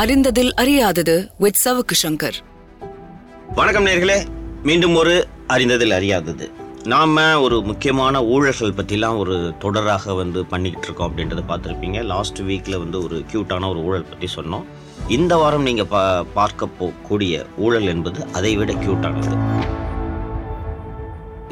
அறிந்ததில் அறியாதது with Savukku Shankar. வணக்கம் நேர்களே மீண்டும் ஒரு அறிந்ததில் அறியாதது. நாம் ஒரு முக்கியமான ஊழல்கள் பற்றிலாம் ஒரு தொடராக வந்து பண்ணிக்கிட்டு இருக்கோம் அப்படின்றத பார்த்துருப்பீங்க. லாஸ்ட் வீக்கில் வந்து ஒரு க்யூட்டான ஒரு ஊழல் பற்றி சொன்னோம். இந்த வாரம் நீங்கள் பா பார்க்க போகக்கூடிய ஊழல் என்பது அதை விட க்யூட்டானது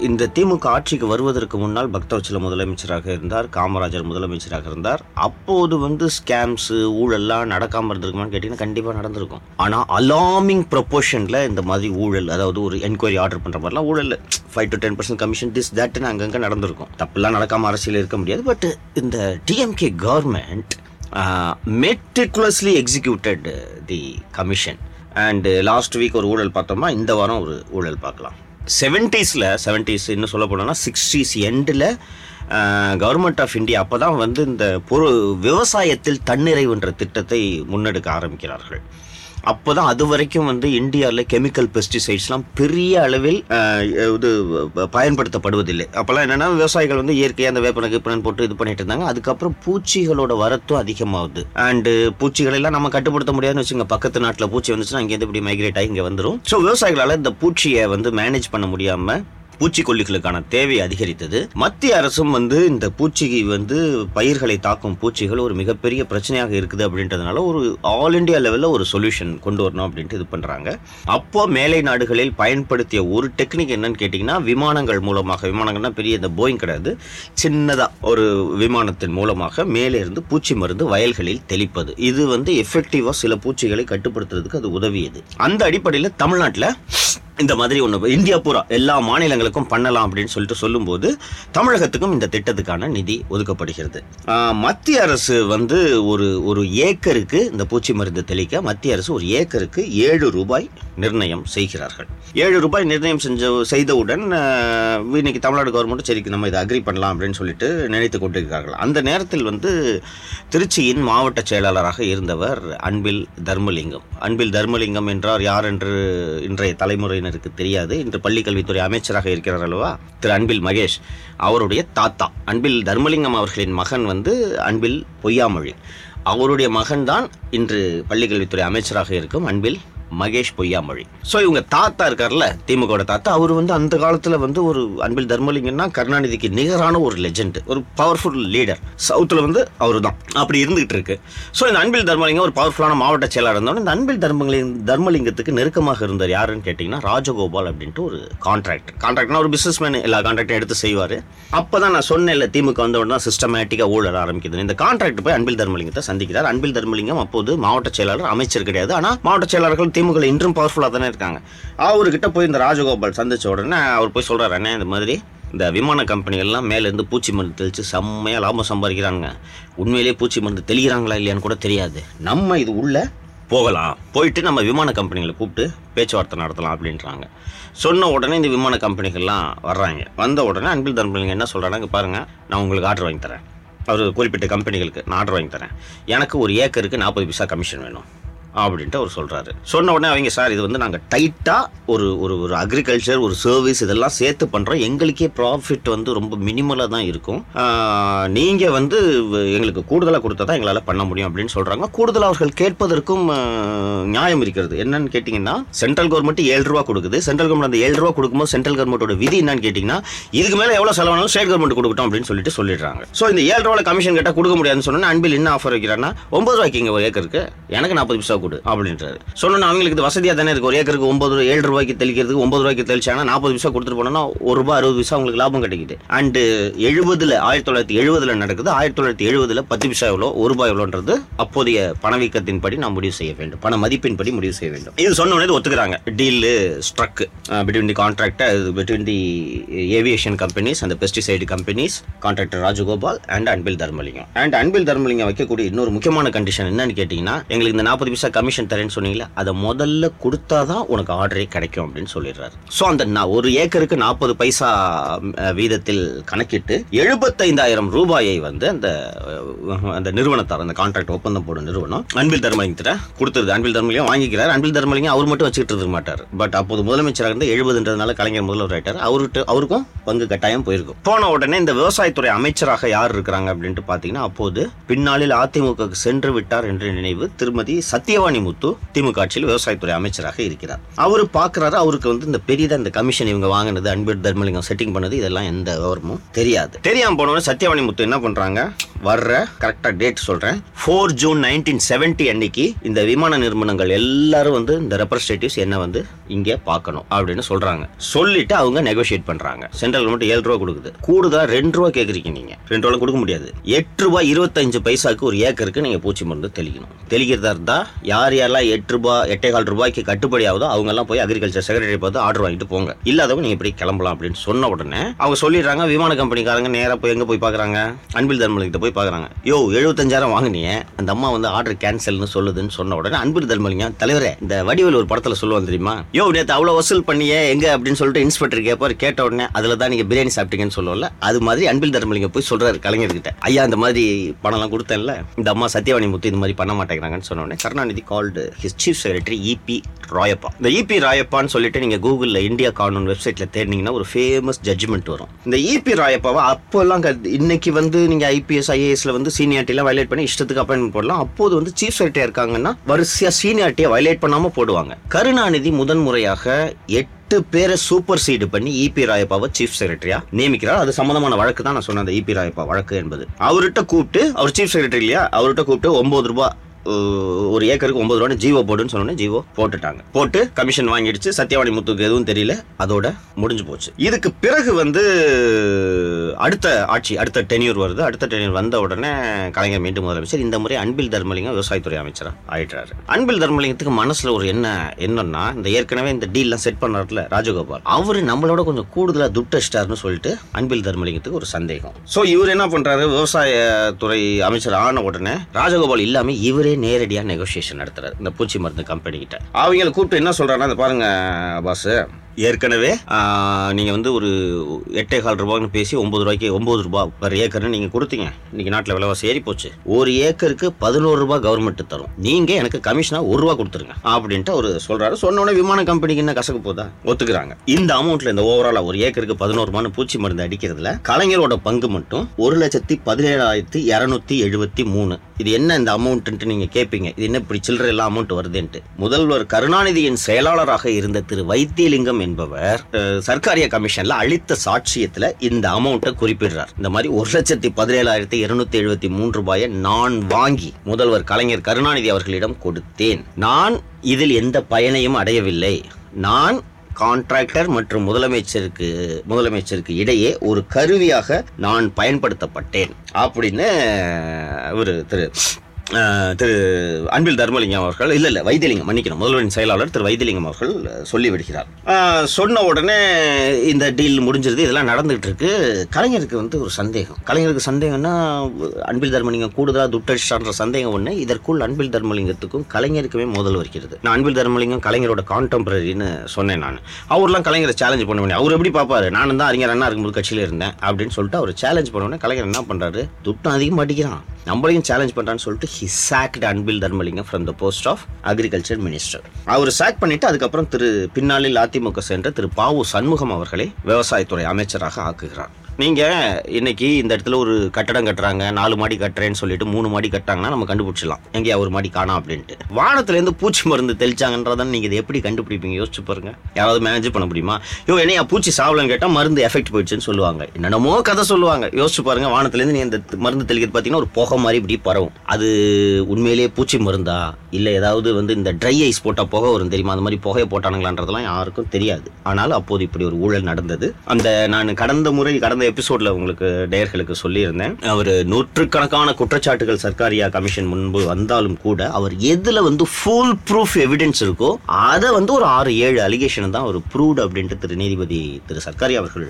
இந்த திமுக ஆட்சிக்கு வருவதற்கு முன்னால் பக்தவச்சல முதலமைச்சராக இருந்தார் காமராஜர் முதலமைச்சராக இருந்தார். அப்போது வந்து ஸ்கேம்ஸு ஊழல்லாம் நடக்காமல் இருந்திருக்குமான்னு கேட்டிங்கன்னா கண்டிப்பாக நடந்திருக்கும். ஆனால் அலாமிங் ப்ரொபோர்ஷனில் இந்த மாதிரி ஊழல் அதாவது ஒரு என்கொயரி ஆர்டர் பண்ணுற மாதிரிலாம் ஊழல் five to ten percent commission this தட்னு அங்கங்கே நடந்திருக்கும். தப்புலாம் நடக்காமல் அரசியல் இருக்க முடியாது பட் இந்த DMK government meticulously executed the commission and last week ஒரு ஊழல் பார்த்தோம்னா இந்த வாரம் ஒரு ஊழல் பார்க்கலாம். செவன்ட்டீஸில் செவன்ட்டீஸ் இன்னும் சொல்ல போனோம்னா சிக்ஸ்டீஸ் எண்டில் கவர்மெண்ட் ஆஃப் இந்தியா அப்போ தான் வந்து இந்த பொரு விவசாயத்தில் தன்னிறைவுன்ற திட்டத்தை முன்னெடுக்க ஆரம்பிக்கிறார்கள். அப்போ தான் அது வரைக்கும் வந்து இந்தியாவில் கெமிக்கல் பெஸ்டிசைட்ஸ்லாம் பெரிய அளவில் இது பயன்படுத்தப்படுவதில்லை. அப்போல்லாம் என்னென்னா விவசாயிகள் வந்து இயற்கையாக அந்த வேப்பன கிப்பனன் போட்டு இது பண்ணிட்டு இருந்தாங்க. அதுக்கப்புறம் பூச்சிகளோட வரத்தும் அதிகமாகுது. அண்டு பூச்சிகளெல்லாம் நம்ம கட்டுப்படுத்த முடியாதுன்னு வச்சுங்க பக்கத்து நாட்டில் பூச்சி வந்துச்சுன்னா அங்கேருந்து இப்படி மைக்ரேட் ஆகி இங்கே வந்துடும் ஸோ விவசாயிகளால் இந்த பூச்சியை வந்து மேனேஜ் பண்ண முடியாமல் பூச்சிக்கொல்லிகளுக்கான தேவை அதிகரித்தது. மத்திய அரசும் வந்து இந்த பூச்சி வந்து பயிர்களை தாக்கும் பூச்சிகள் ஒரு மிகப்பெரிய பிரச்சனையாக இருக்குது அப்படின்றதுனால ஒரு ஆல் இந்தியா லெவலில் ஒரு சொல்யூஷன் கொண்டு வரணும் அப்படின்ட்டு இது பண்ணுறாங்க அப்போ மேலை நாடுகளில் பயன்படுத்திய ஒரு டெக்னிக் என்னன்னு கேட்டிங்கன்னா விமானங்கள் மூலமாக விமானங்கள்னா பெரிய இந்த போயிங் கிடையாது. சின்னதாக ஒரு விமானத்தின் மூலமாக மேலே இருந்து பூச்சி மருந்து வயல்களில் தெளிப்பது. இது வந்து எஃபெக்டிவாக சில பூச்சிகளை கட்டுப்படுத்துறதுக்கு அது உதவியது. அந்த அடிப்படையில் தமிழ்நாட்டில் இந்த மாதிரி ஒன்று இந்தியா பூரா எல்லா மாநிலங்களுக்கும் பண்ணலாம் அப்படின்னு சொல்லிட்டு சொல்லும்போது தமிழகத்துக்கும் இந்த திட்டத்துக்கான நிதி ஒதுக்கப்படுகிறது. மத்திய அரசு வந்து ஒரு ஒரு ஏக்கருக்கு இந்த பூச்சி மருந்து தெளிக்க மத்திய அரசு ஒரு ஏக்கருக்கு ஏழு ரூபாய் நிர்ணயம் செய்கிறார்கள். ஏழு ரூபாய் நிர்ணயம் செஞ்ச செய்தவுடன் இன்னைக்கு தமிழ்நாடு கவர்மெண்ட் சரி நம்ம இதை அக்ரி பண்ணலாம் அப்படின்னு சொல்லிட்டு நினைத்து கொண்டிருக்கிறார்கள். அந்த நேரத்தில் வந்து திருச்சியின் மாவட்ட செயலாளராக இருந்தவர் அன்பில் தர்மலிங்கம். அன்பில் தர்மலிங்கம் என்றார் யார் என்று இன்றைய தலைமுறையினருக்கு தெரியாது. இன்று பள்ளிக்கல்வித்துறை அமைச்சராக இருக்கிறார் அல்லவா? திரு அன்பில் மகேஷ் அவருடைய தாத்தா. அன்பில் தர்மலிங்கம் அவர்களின் மகன் வந்து அன்பில் பொய்யாமொழி. அவருடைய மகன்தான் இன்று பள்ளிக்கல்வித்துறை அமைச்சராக இருக்கும் அன்பில் மகேஷ் பொய்யாமொழி. ஸோ இவங்க தாத்தா இருக்கார்ல திமுக தாத்தா அவர் வந்து அந்த காலத்தில் வந்து ஒரு அன்பில் தர்மலிங்கம்னா கருணாநிதிக்கு நிகரான ஒரு லெஜெண்ட் ஒரு பவர்ஃபுல் லீடர் சவுத்தில் வந்து அவர் தான் அப்படி இருந்துகிட்டு இருக்கு. ஸோ இந்த அன்பில் தர்மலிங்கம் ஒரு பவர்ஃபுல்லான மாவட்ட செயலாளர் இருந்தோம் இந்த அன்பில் தர்மலிங் தர்மலிங்கத்துக்கு நெருக்கமாக இருந்தார் யாருன்னு கேட்டிங்கன்னா ராஜகோபால் அப்படின்ட்டு ஒரு கான்ட்ராக்டர் கான்ட்ராக்ட்னா ஒரு பிசினஸ் மேன் எல்லா கான்ட்ராக்டும் எடுத்து செய்வார். அப்போ தான் நான் சொன்னேன்ல திமுக வந்த உடனே சிஸ்டமேட்டிக்காக ஊழல் ஆரம்பிக்குது இந்த கான்ட்ராக்ட் போய் அன்பில் தர்மலிங்கத்தை சந்திக்கிறார். அன்பில் தர்மலிங்கம் அப்போது மாவட்ட செயலாளர் அமைச்சர் கிடையாது. ஆனால் மாவட்ட செயலாளர்கள் திமுக இன்றும் பவர்ஃபுல்லாக தானே இருக்காங்க. அவர்கிட்ட போய் இந்த ராஜகோபால் சந்திச்ச உடனே அவர் போய் சொல்கிறார் அண்ணே இந்த மாதிரி இந்த விமான கம்பெனிகள்லாம் மேலேருந்து பூச்சி மருந்து தெளித்து செம்மையாக லாபம் சம்பாதிக்கிறாங்க உண்மையிலேயே பூச்சி மருந்து தெளிகிறாங்களா இல்லையான்னு கூட தெரியாது. நம்ம இது உள்ள போகலாம். போயிட்டு நம்ம விமான கம்பெனிகளை கூப்பிட்டு பேச்சுவார்த்தை நடத்தலாம் அப்படின்றாங்க. சொன்ன உடனே இந்த விமான கம்பெனிகள்லாம் வர்றாங்க. வந்த உடனே அன்பில் தர்மலிங்க என்ன சொல்கிறாங்க பாருங்கள் நான் உங்களுக்கு ஆர்டர் வாங்கி தரேன். அவர் குறிப்பிட்ட கம்பெனிகளுக்கு நான் ஆர்டர் வாங்கி தரேன். எனக்கு ஒரு ஏக்கருக்கு நாற்பது பைசா கமிஷன் வேணும். அப்படின்ட்டு அவர் சொல்கிறாரு சொன்ன உடனே அவங்க சார் இது வந்து நாங்கள் டைட்டாக ஒரு ஒரு ஒரு அக்ரிகல்ச்சர் ஒரு சர்வீஸ் இதெல்லாம் சேர்த்து பண்ணுறோம் எங்களுக்கே ப்ராஃபிட் வந்து ரொம்ப மினிமலாக தான் இருக்கும். நீங்கள் வந்து எங்களுக்கு கூடுதலாக கொடுத்தா தான் எங்களால் பண்ண முடியும் அப்படின்னு சொல்கிறாங்க கூடுதலாக அவர்கள் கேட்பதற்கும் நியாயம் இருக்கிறது. என்னன்னு கேட்டிங்கன்னா சென்ட்ரல் கவர்மெண்ட் ஏழு ரூபா கொடுக்குது. சென்ட்ரல் கவர்மெண்ட் அந்த ஏழு ரூபா கொடுக்கும்போது சென்ட்ரல் கவர்மெண்ட்டோட விதி என்னன்னு கேட்டிங்கன்னா இதுக்கு மேலே எவ்வளோ செலவானாலும் ஸ்டேட் கவர்மெண்ட் கொடுக்கட்டும் அப்படின்னு சொல்லிட்டு சொல்லிடுறாங்க. ஸோ இந்த ஏழு ரூபாவில் கமிஷன் கேட்டால் கொடுக்க முடியாதுன்னு சொன்னா அன்பில் என்ன ஆஃபர் வைக்கிறாங்கன்னா ஒம்பது ரூபாய்க்கு இங்கே ஒரு ஏக்கருக்கு எனக்கு நாற்பது பைசா கொடு அப்படின்றாரு. சொன்னா அவங்களுக்கு இது வசதியாக தானே இருக்கு. ஒரு ஏக்கருக்கு ஒன்பது ரூபாய் ஏழு ரூபாய்க்கு தெளிக்கிறதுக்கு ஒன்பது ரூபாய்க்கு தெளிச்சாங்கன்னா நாற்பது பைசா கொடுத்துட்டு போனோம்னா ஒரு ரூபாய் அறுபது பைசா உங்களுக்கு லாபம் கிடைக்குது. அண்டு எழுபதுல ஆயிரத்தி தொள்ளாயிரத்தி எழுபதுல நடக்குது. ஆயிரத்தி தொள்ளாயிரத்தி எழுபதுல பத்து பைசா எவ்வளோ ஒரு ரூபாய் எவ்வளோன்றது அப்போதைய பணவீக்கத்தின் படி நாம் முடிவு செய்ய வேண்டும். பண மதிப்பின்படி முடிவு செய்ய வேண்டும். இது சொன்னோடனே ஒத்துக்கிறாங்க. Deal struck between the contractor between the aviation companies அந்த pesticide companies contractor Rajagopal and Anbil Dharmalingam and Anbil Dharmalingam வைக்கக்கூடிய இன்னொரு முக்கியமான கண்டிஷன் என்னன்னு கேட்டிங்கன்னா எங்களுக்கு இந்த நாற்பது பைசா கமிஷன் தரேன்னு சொன்னீங்களா அதை முதல்ல கொடுத்தாதான் உனக்கு ஆர்டரே கிடைக்கும் அப்படின்னு சொல்லிடுறாரு. ஸோ அந்த நான் ஒரு ஏக்கருக்கு நாற்பது பைசா வீதத்தில் கணக்கிட்டு எழுபத்தைந்தாயிரம் ரூபாயை வந்து அந்த அந்த நிறுவனத்தார் அந்த கான்ட்ராக்ட் ஒப்பந்தம் போடும் நிறுவனம் அன்பில் தர்மலிங்கத்திட்ட கொடுத்துருது. அன்பில் தர்மலிங்கம் வாங்கிக்கிறார். அன்பில் தர்மலிங்கம் அவர் மட்டும் வச்சுக்கிட்டு இருக்க மாட்டார். பட் அப்போது முதலமைச்சராக இருந்து எழுபதுன்றதுனால கலைஞர் முதல்வர் ஆயிட்டார் அவர்கிட்ட அவருக்கும் பங்கு கட்டாயம் போயிருக்கும். போன உடனே இந்த விவசாயத்துறை அமைச்சராக யார் இருக்கிறாங்க அப்படின்ட்டு பார்த்தீங்கன்னா அப்போது பின்னாளில் அதிமுக சென்று விட்டார் என்ற நினைவு திருமதி சத்ய சத்தியவாணி முத்து திமுக ஆட்சியில் விவசாயத்துறை அமைச்சராக இருக்கிறார். அவரு பார்க்கறாரு அவருக்கு வந்து இந்த பெரியதாக இந்த கமிஷன் இவங்க வாங்கினது அன்பேட் தர்மலிங்கம் செட்டிங் பண்ணது இதெல்லாம் எந்த விவரமும் தெரியாது. தெரியாம போனவொடனே சத்யவாணி முத்து என்ன பண்றாங்க? வர்ற கரெக்டா டேட் சொல்றேன். ஃபோர் ஜூன் நைன்டீன் செவன்டி அன்னைக்கு இந்த விமான நிறுவனங்கள் எல்லாரும் வந்து இந்த ரெப்ரஸன்டேட்டிவ்ஸ் என்ன வந்து இங்கே பார்க்கணும் அப்படின்னு சொல்றாங்க. சொல்லிட்டு அவங்க நெகோஷியேட் பண்றாங்க. சென்ட்ரல் கவர்மெண்ட் ஏழு ரூபா கொடுக்குது. கூடுதலா ரெண்டு ரூபா கேக்குறீங்க நீங்க. ரெண்டு ரூபா கொடுக்க முடியாது. எட்டு ரூபாய் இருபத்தஞ்சு பைசாக்கு ஒரு ஏக்கருக்கு நீங்க பூச்சி மருந்து தெளிக்கணும். தெளிக்கிறதா இருந்தா யார் யாரெல்லாம் எட்டு ரூபாய் எட்டே கால் ரூபாய்க்கு கட்டுப்படி ஆகுதோ அவங்க எல்லாம் போய் அக்ரிகல்ச்சர் செக்ரட்டரி பார்த்து ஆர்டர் வாங்கிட்டு போங்க. இல்லாதவங்க நீங்க இப்படி கிளம்பலாம் அப்படின்னு சொன்ன உடனே அவங்க சொல்லிடுறாங்க விமான கம்பெனிக்காரங்க நேரா போய் எங்க போய் பாக்குறாங்க? அன்பில் தர்மலிங்கத்தை போய் பாக்குறாங்க. யோ எழுபத்தஞ்சாயிரம் வாங்கினியே அந்த அம்மா வந்து ஆர்டர் கேன்சல்னு சொல்லுதுன்னு சொன்ன உடனே அன்பில் தர்மலிங்கம் தலைவரே இந்த வடிவேல் ஒரு படத்துல சொல்லுவாங்க தெரியுமா? யோ நேத்து அவ்வளவு வசூல் பண்ணியே எங்க அப்படின்னு சொல்லிட்டு இன்ஸ்பெக்டர் கேட்பாரு. கேட்ட உடனே அதுல தான் நீங்க பிரியாணி சாப்பிட்டீங்கன்னு சொல்லுவல அது மாதிரி அன்பில் தர்மலிங்க போய் சொல்றாரு கலைஞர்கிட்ட. ஐயா இந்த மாதிரி பணம்லாம் கொடுத்தேன்ல. இந்த அம்மா சத்யவாணி முத்து இந்த மாதிரி பண்ண மாட்டேங்கிறாங்கன்னு சொன்ன உடனே Karunanidhi called his chief secretary EP Rayappa இந்த இபி ராயப்பான்னு சொல்லிட்டு நீங்க கூகுளில் இந்தியா கானூன் வெப்சைட்ல தேடினீங்கன்னா ஒரு ஃபேமஸ் ஜட்ஜ்மெண்ட் வரும். இந்த இபி ராயப்பாவை அப்போல்லாம் இன்னைக்கு வந்து நீங்க ஐபிஎஸ் ஐஏஎஸ்ல வந்து சீனியாரிட்டிலாம் வயலேட் பண்ணி இஷ்டத்துக்கு அப்பாயின்மெண்ட் போடலாம். அப்போது வந்து சீஃப் செக்ரட்டரியா இருக்காங்கன்னா வரிசையா சீனியாரிட்டியை வயலேட் பண்ணாமல் போடுவாங்க. கருணாநிதி முதன் முறையாக எட்டு பேரை சூப்பர் சீடு பண்ணி இபி ராயப்பாவை சீஃப் செக்ரட்டரியா நியமிக்கிறார். அது சம்பந்தமான வழக்கு தான் நான் சொன்ன அந்த இபி ராயப்பா வழக்கு என்பது. அவர்கிட்ட கூப்பிட்டு அவர் சீஃப் செக்ரட்டரி இல்லையா? அவர்கிட்ட கூப்பிட்டு ஒன்பது ரூபாய் ஒரு ஏக்கருக்கு ஒன்பது ரூபாய் ஜீவோ போடுன்னு சொன்னோன்னே ஜீவோ போட்டுட்டாங்க. போட்டு கமிஷன் வாங்கிடுச்சு. சத்யவாணி முத்துக்கு எதுவும் தெரியல. அதோட முடிஞ்சு போச்சு. இதுக்கு பிறகு வந்து அடுத்த ஆட்சி அடுத்த டென்யூர் வருது. அடுத்த டென்யூர் வந்த உடனே கலைஞர் மீண்டும் முதலமைச்சர் இந்த முறை அன்பில் தர்மலிங்கம் விவசாயத்துறை அமைச்சராக ஆயிட்டாரு அன்பில் தர்மலிங்கத்துக்கு மனசுல ஒரு என்ன என்னன்னா இந்த ஏற்கனவே இந்த டீல்லாம் செட் பண்ணார்ல ராஜகோபால். அவரு நம்மளோட கொஞ்சம் கூடுதலா துட்டஸ்டார்னு சொல்லிட்டு அன்பில் தர்மலிங்கத்துக்கு ஒரு சந்தேகம். சோ இவர் என்ன பண்றாரு? விவசாயத்துறை அமைச்சர் ஆன உடனே ராஜகோபால் இல்லாம இவரே நேரடியாக நெகோசியேஷன் நடத்துறாரு. இந்த பூச்சி மருந்து கம்பெனிக்கிட்ட அவங்களை கூப்பிட்டு என்ன சொல்கிறாங்கன்னா அந்த பாருங்கள் பாஸு ஏற்கனவே நீங்கள் வந்து ஒரு எட்டே கால் ரூபாய்னு பேசி ஒன்பது ரூபாய்க்கு ஒம்பது ரூபாய் பர் ஏக்கர்னு நீங்கள் கொடுத்தீங்க. இன்னைக்கு நாட்டில் விலைவாசி ஏறி போச்சு. ஒரு ஏக்கருக்கு பதினோரு ரூபாய் கவர்மெண்ட் தரும். நீங்கள் எனக்கு கமிஷனாக ஒரு ரூபா கொடுத்துருங்க. அப்படின்ட்டு அவர் சொல்கிறாரு சொன்ன உடனே விமான கம்பெனிக்கு என்ன கசக்கு போதா? ஒத்துக்கிறாங்க. இந்த அமௌண்ட்டில் இந்த ஓவராலாக ஒரு ஏக்கருக்கு பதினோரு ரூபான்னு பூச்சி மருந்து அடிக்கிறதுல கலைஞரோட பங்கு மட்டும் ஒரு லட்சத்தி பதினேழாயிரத்தி இரநூத்தி எழுபத்தி மூணு. இது என்ன இந்த அமௌண்ட்டுன்ட்டு நீங்கள் கேட்பீங்க இது என்ன இப்படி சில்லற எல்லாம் அமௌண்ட் வருதுன்ட்டு. முதல்வர் கருணாநிதியின் செயலாளராக இருந்த திரு வைத்தியலிங்கம் என்பவர் சர்க்காரிய கமிஷன்ல அளித்த சாட்சியத்துல இந்த அமௌண்ட்டை குறிப்பிடுறார். இந்த மாதிரி ஒரு லட்சத்தி பதினேழாயிரத்தி இருநூத்தி எழுபத்தி மூன்று ரூபாயை நான் வாங்கி முதல்வர் கலைஞர் கருணாநிதி அவர்களிடம் கொடுத்தேன். நான் இதில் எந்த பயனையும் அடையவில்லை. நான் கான்ட்ராக்டர் மற்றும் முதலமைச்சருக்கு முதலமைச்சருக்கு இடையே ஒரு கருவியாக நான் பயன்படுத்தப்பட்டேன். அப்படின்னு ஒரு திரு திரு அன்பில் தர்மலிங்கம் அவர்கள் இல்லை இல்லை வைத்தியலிங்கம் மன்னிக்கணும் முதல்வரின் செயலாளர் திரு வைத்தியலிங்கம் அவர்கள் சொல்லி விடுகிறார் சொன்ன உடனே இந்த டீல் முடிஞ்சிருது இதெல்லாம் நடந்துகிட்டு இருக்கு கலைஞருக்கு வந்து ஒரு சந்தேகம். கலைஞருக்கு சந்தேகம்னா அன்பில் தர்மலிங்கம் கூடுதலாக துட்டடிச்சான்ற சந்தேகம் ஒன்று இதற்குள் அன்பில் தர்மலிங்கத்துக்கும் கலைஞருக்குமே மோதல் வருகிறது. நான் அன்பில் தர்மலிங்கம் கலைஞரோட கான்டெம்பரரின்னு சொன்னேன் நான். அவர்லாம் கலைஞரை சேலஞ்ச் பண்ண முடியும் அவர் எப்படி பார்ப்பாரு நானும் தான் அறிஞர் அண்ணா இருக்கும்போது கட்சியில் இருந்தேன் அப்படின்னு சொல்லிட்டு அவர் சேலஞ்ச் பண்ண உடனே கலைஞர் என்ன பண்ணுறாரு துட்டம் அதிகமாக அடிக்கிறான். நம்மளையும் சேலஞ்ச் பண்ணுறான்னு சொல்லிட்டு he sacked Anbil Dharmalingam from the post of agriculture minister our sack பண்ணிட்டு அதுக்கப்புறம் திரு பின்னாளில் அதிமுக சென்ற திரு பாவு சண்முகம் அவர்களை விவசாயத்துறை அமைச்சராக ஆக்குகிறார். நீங்கள் இன்னைக்கு இந்த இடத்துல ஒரு கட்டடம் கட்டுறாங்க நாலு மாடி கட்டுறேன்னு சொல்லிட்டு மூணு மாடி கட்டாங்கன்னா நம்ம கண்டுபிடிச்சிடலாம். எங்கேயா ஒரு மாடி காணோம் அப்படின்ட்டு. வானத்துலேருந்து பூச்சி மருந்து தெளிச்சாங்கன்றதான் நீங்கள் இதை எப்படி கண்டுபிடிப்பீங்க? யோசிச்சு பாருங்க. யாராவது மேனேஜ் பண்ண முடியுமா? யோ என்னையா பூச்சி சாவலன்னு கேட்டால் மருந்து எஃபெக்ட் போயிடுச்சுன்னு சொல்லுவாங்க. என்னென்னமோ கதை சொல்லுவாங்க. யோசிச்சு பாருங்க வானத்துலேருந்து நீ இந்த மருந்து தெளிக்கிறது பார்த்தீங்கன்னா ஒரு புகை மாதிரி இப்படி பரவும். அது உண்மையிலேயே பூச்சி மருந்தா? இல்லை ஏதாவது வந்து இந்த ட்ரை ஐஸ் போட்டால் புகை வரும் தெரியுமா? அந்த மாதிரி புகையை போட்டானுங்களான்றதெல்லாம் யாருக்கும் தெரியாது. ஆனால் அப்போது இப்படி ஒரு ஊழல் நடந்தது. அந்த நான் கடந்த முறை கடந்த எபிசோட்ல உங்களுக்கு நேயர்களுக்கு சொல்லியிருந்தேன். அவர் நூற்றுக்கணக்கான குற்றச்சாட்டுகள் சர்க்காரியா கமிஷன் முன்பு வந்தாலும் கூட அவர் எதுல வந்து ஃபுல் ப்ரூஃப் எவிடன்ஸ் இருக்கோ அதை வந்து ஒரு ஆறு ஏழு அலிகேஷன் தான் ஒரு ப்ரூவ்டு அப்படின்ட்டு திரு நீதிபதி திரு சர்க்காரியா அவர்கள்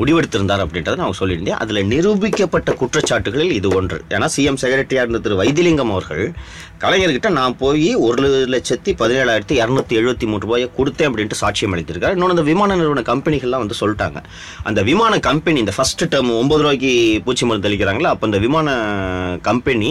முடிவெடுத்திருந்தார் அப்படின்றத நான் சொல்லியிருந்தேன். அதுல நிரூபிக்கப்பட்ட குற்றச்சாட்டுகளில் இது ஒன்று. ஏன்னா சிஎம் செக்ரட்டரியா இருந்த திரு வைத்திலிங்கம் அவர்கள் கலைஞர்கிட்ட நான் போய் ஒரு லட்சத்தி பதினேழாயிரத்தி இரநூத்தி எழுபத்தி மூணு ரூபாயை கொடுத்தேன் அப்படின்ட்டு சாட்சியம் அளித்திருக்காரு. இன்னொன்று இந்த விமான நிறுவன கம்பெனிகள்லாம் வந்து சொல்லிட்டாங்க. அந்த விமான கம்பெனி இந்த ஃபஸ்ட்டு டேர்ம் ஒன்பது ரூபாய்க்கு பூச்சி மருந்து தெளிக்கிறாங்களா? அப்போ இந்த விமான கம்பெனி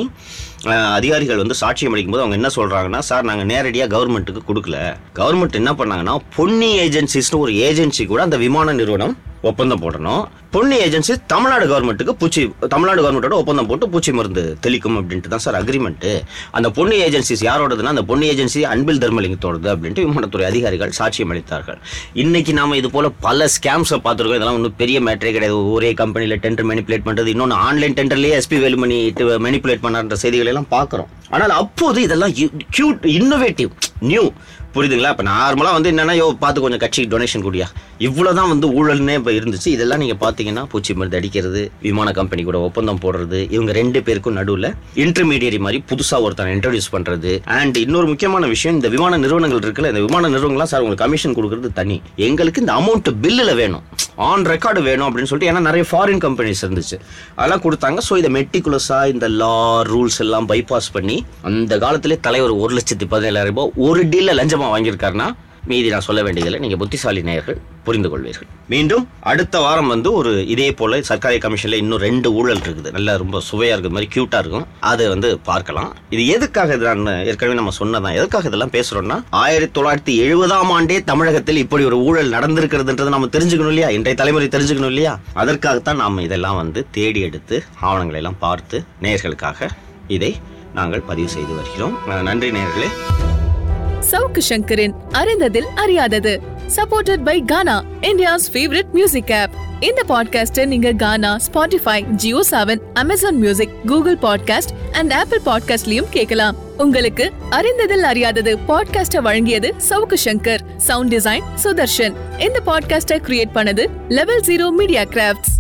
அதிகாரிகள் வந்து சாட்சியம் அளிக்கும்போது அவங்க என்ன சொல்கிறாங்கன்னா சார் நாங்கள் நேரடியாக கவர்மெண்ட்டுக்கு கொடுக்கல. கவர்மெண்ட் என்ன பண்ணாங்கன்னா பொன்னி ஏஜென்சிஸ்னு ஒரு ஏஜென்சி கூட அந்த விமான நிறுவனம் ஒப்பந்தம் போடணும். பொன்னி ஏஜென்சி தமிழ்நாடு கவர்மெண்ட்டுக்கு பூச்சி தமிழ்நாடு கவர்மெண்ட்டோட ஒப்பந்தம் போட்டு பூச்சி மருந்து தெளிக்கும் அப்படின்ட்டு தான் சார் அக்ரிமெண்ட்டு அந்த பொன்னி ஏஜென்சிஸ் யாரோடதுன்னா அந்த பொன்னி ஏஜென்சி அன்பில் தர்மலிங்கத்தோடது அப்படின்ட்டு விமானத்துறை அதிகாரிகள் சாட்சியம் அளித்தார்கள். இன்னைக்கு நாம இது போல பல ஸ்கேம்ஸை பார்த்துருக்கோம். இதெல்லாம் ஒன்றும் பெரிய மேட்டரே கிடையாது. ஒரே கம்பெனியில் டெண்டர் மெனிப்புலேட் பண்ணுறது இன்னொன்று ஆன்லைன் டெண்டர்லேயே எஸ்பி வேலுமணி மெனிப்புலேட் பண்ணார்ன்ற செய்திகளை எல்லாம் பார்க்குறோம். ஆனால் அப்போது இதெல்லாம் கியூட் இன்னோவேட்டிவ் நியூ புரியுதுங்களா? இப்போ நார்மலாக வந்து என்னென்னா யோ பார்த்து கொஞ்சம் கட்சிக்கு டொனேஷன் கூடியா. இவ்வளோ தான் வந்து ஊழல்னே இப்போ இருந்துச்சு. இதெல்லாம் நீங்கள் பார்த்தீங்கன்னா பூச்சி மருந்து அடிக்கிறது விமான கம்பெனி கூட ஒப்பந்தம் போடுறது இவங்க ரெண்டு பேருக்கும் நடுவில் இன்டர்மீடியரி மாதிரி புதுசாக ஒருத்தனை இன்ட்ரடியூஸ் பண்ணுறது அண்ட் இன்னொரு முக்கியமான விஷயம் இந்த விமான நிறுவனங்கள் இருக்குல்ல இந்த விமான நிறுவனங்கள்லாம் சார் உங்களுக்கு கமிஷன் கொடுக்குறது தனி. எங்களுக்கு இந்த அமௌண்ட் பில்லில் வேணும். ஆன் ரெக்கார்டு வேணும் அப்படின்னு சொல்லிட்டு ஏன்னா நிறைய ஃபாரின் கம்பெனிஸ் இருந்துச்சு. அதெல்லாம் கொடுத்தாங்க. ஸோ இதை மெட்டிகுலஸாக இந்த லா ரூல்ஸ் எல்லாம் பைபாஸ் பண்ணி அந்த காலத்திலே தலைவர் ஒரு லட்சத்தி பதினேழாயிரம் ரூபாய் ஒரு டீலில் லஞ்சமாக வாங்கியிருக்காருன்னா மீதி நான் சொல்ல வேண்டியதில்லை. நீங்கள் புத்திசாலி நேயர்கள் புரிந்து கொள்வீர்கள் மீண்டும் அடுத்த வாரம் வந்து ஒரு இதே போல சர்க்காரி கமிஷனில் இன்னும் ரெண்டு ஊழல் இருக்குது. நல்லா ரொம்ப சுவையாக இருக்கிற மாதிரி க்யூட்டாக இருக்கும். அதை வந்து பார்க்கலாம். இது எதுக்காக இது நான் ஏற்கனவே நம்ம சொன்னதான் எதுக்காக இதெல்லாம் பேசுகிறோம்னா ஆயிரத்தி தொள்ளாயிரத்தி எழுபதாம் ஆண்டே தமிழகத்தில் இப்படி ஒரு ஊழல் நடந்திருக்கிறதுன்றது நம்ம தெரிஞ்சுக்கணும் இல்லையா? இன்றைய தலைமுறை தெரிஞ்சுக்கணும் இல்லையா? அதற்காகத்தான் நாம் இதெல்லாம் வந்து தேடி எடுத்து ஆவணங்களை எல்லாம் பார்த்து நேயர்களுக்காக இதை நாங்கள் பதிவு செய்து வருகிறோம். நன்றி நேயர்களே. சவுக்கு சங்கரின் அறிந்ததில் அறியாதது. Supported by Gaana India's favourite music app இந்த பாட்காஸ்டை நீங்க Gaana Spotify Jio seven Amazon music Google podcast and Apple பாட்காஸ்ட்லயும் கேட்கலாம். உங்களுக்கு அறிந்ததில் அறியாதது பாட்காஸ்ட வழங்கியது சவுக்கு சங்கர். சவுண்ட் டிசைன் சுதர்ஷன் இந்த பாட்காஸ்டை கிரியேட் பண்ணது லெவல் ஜீரோ மீடியா கிராஃப்ட்ஸ்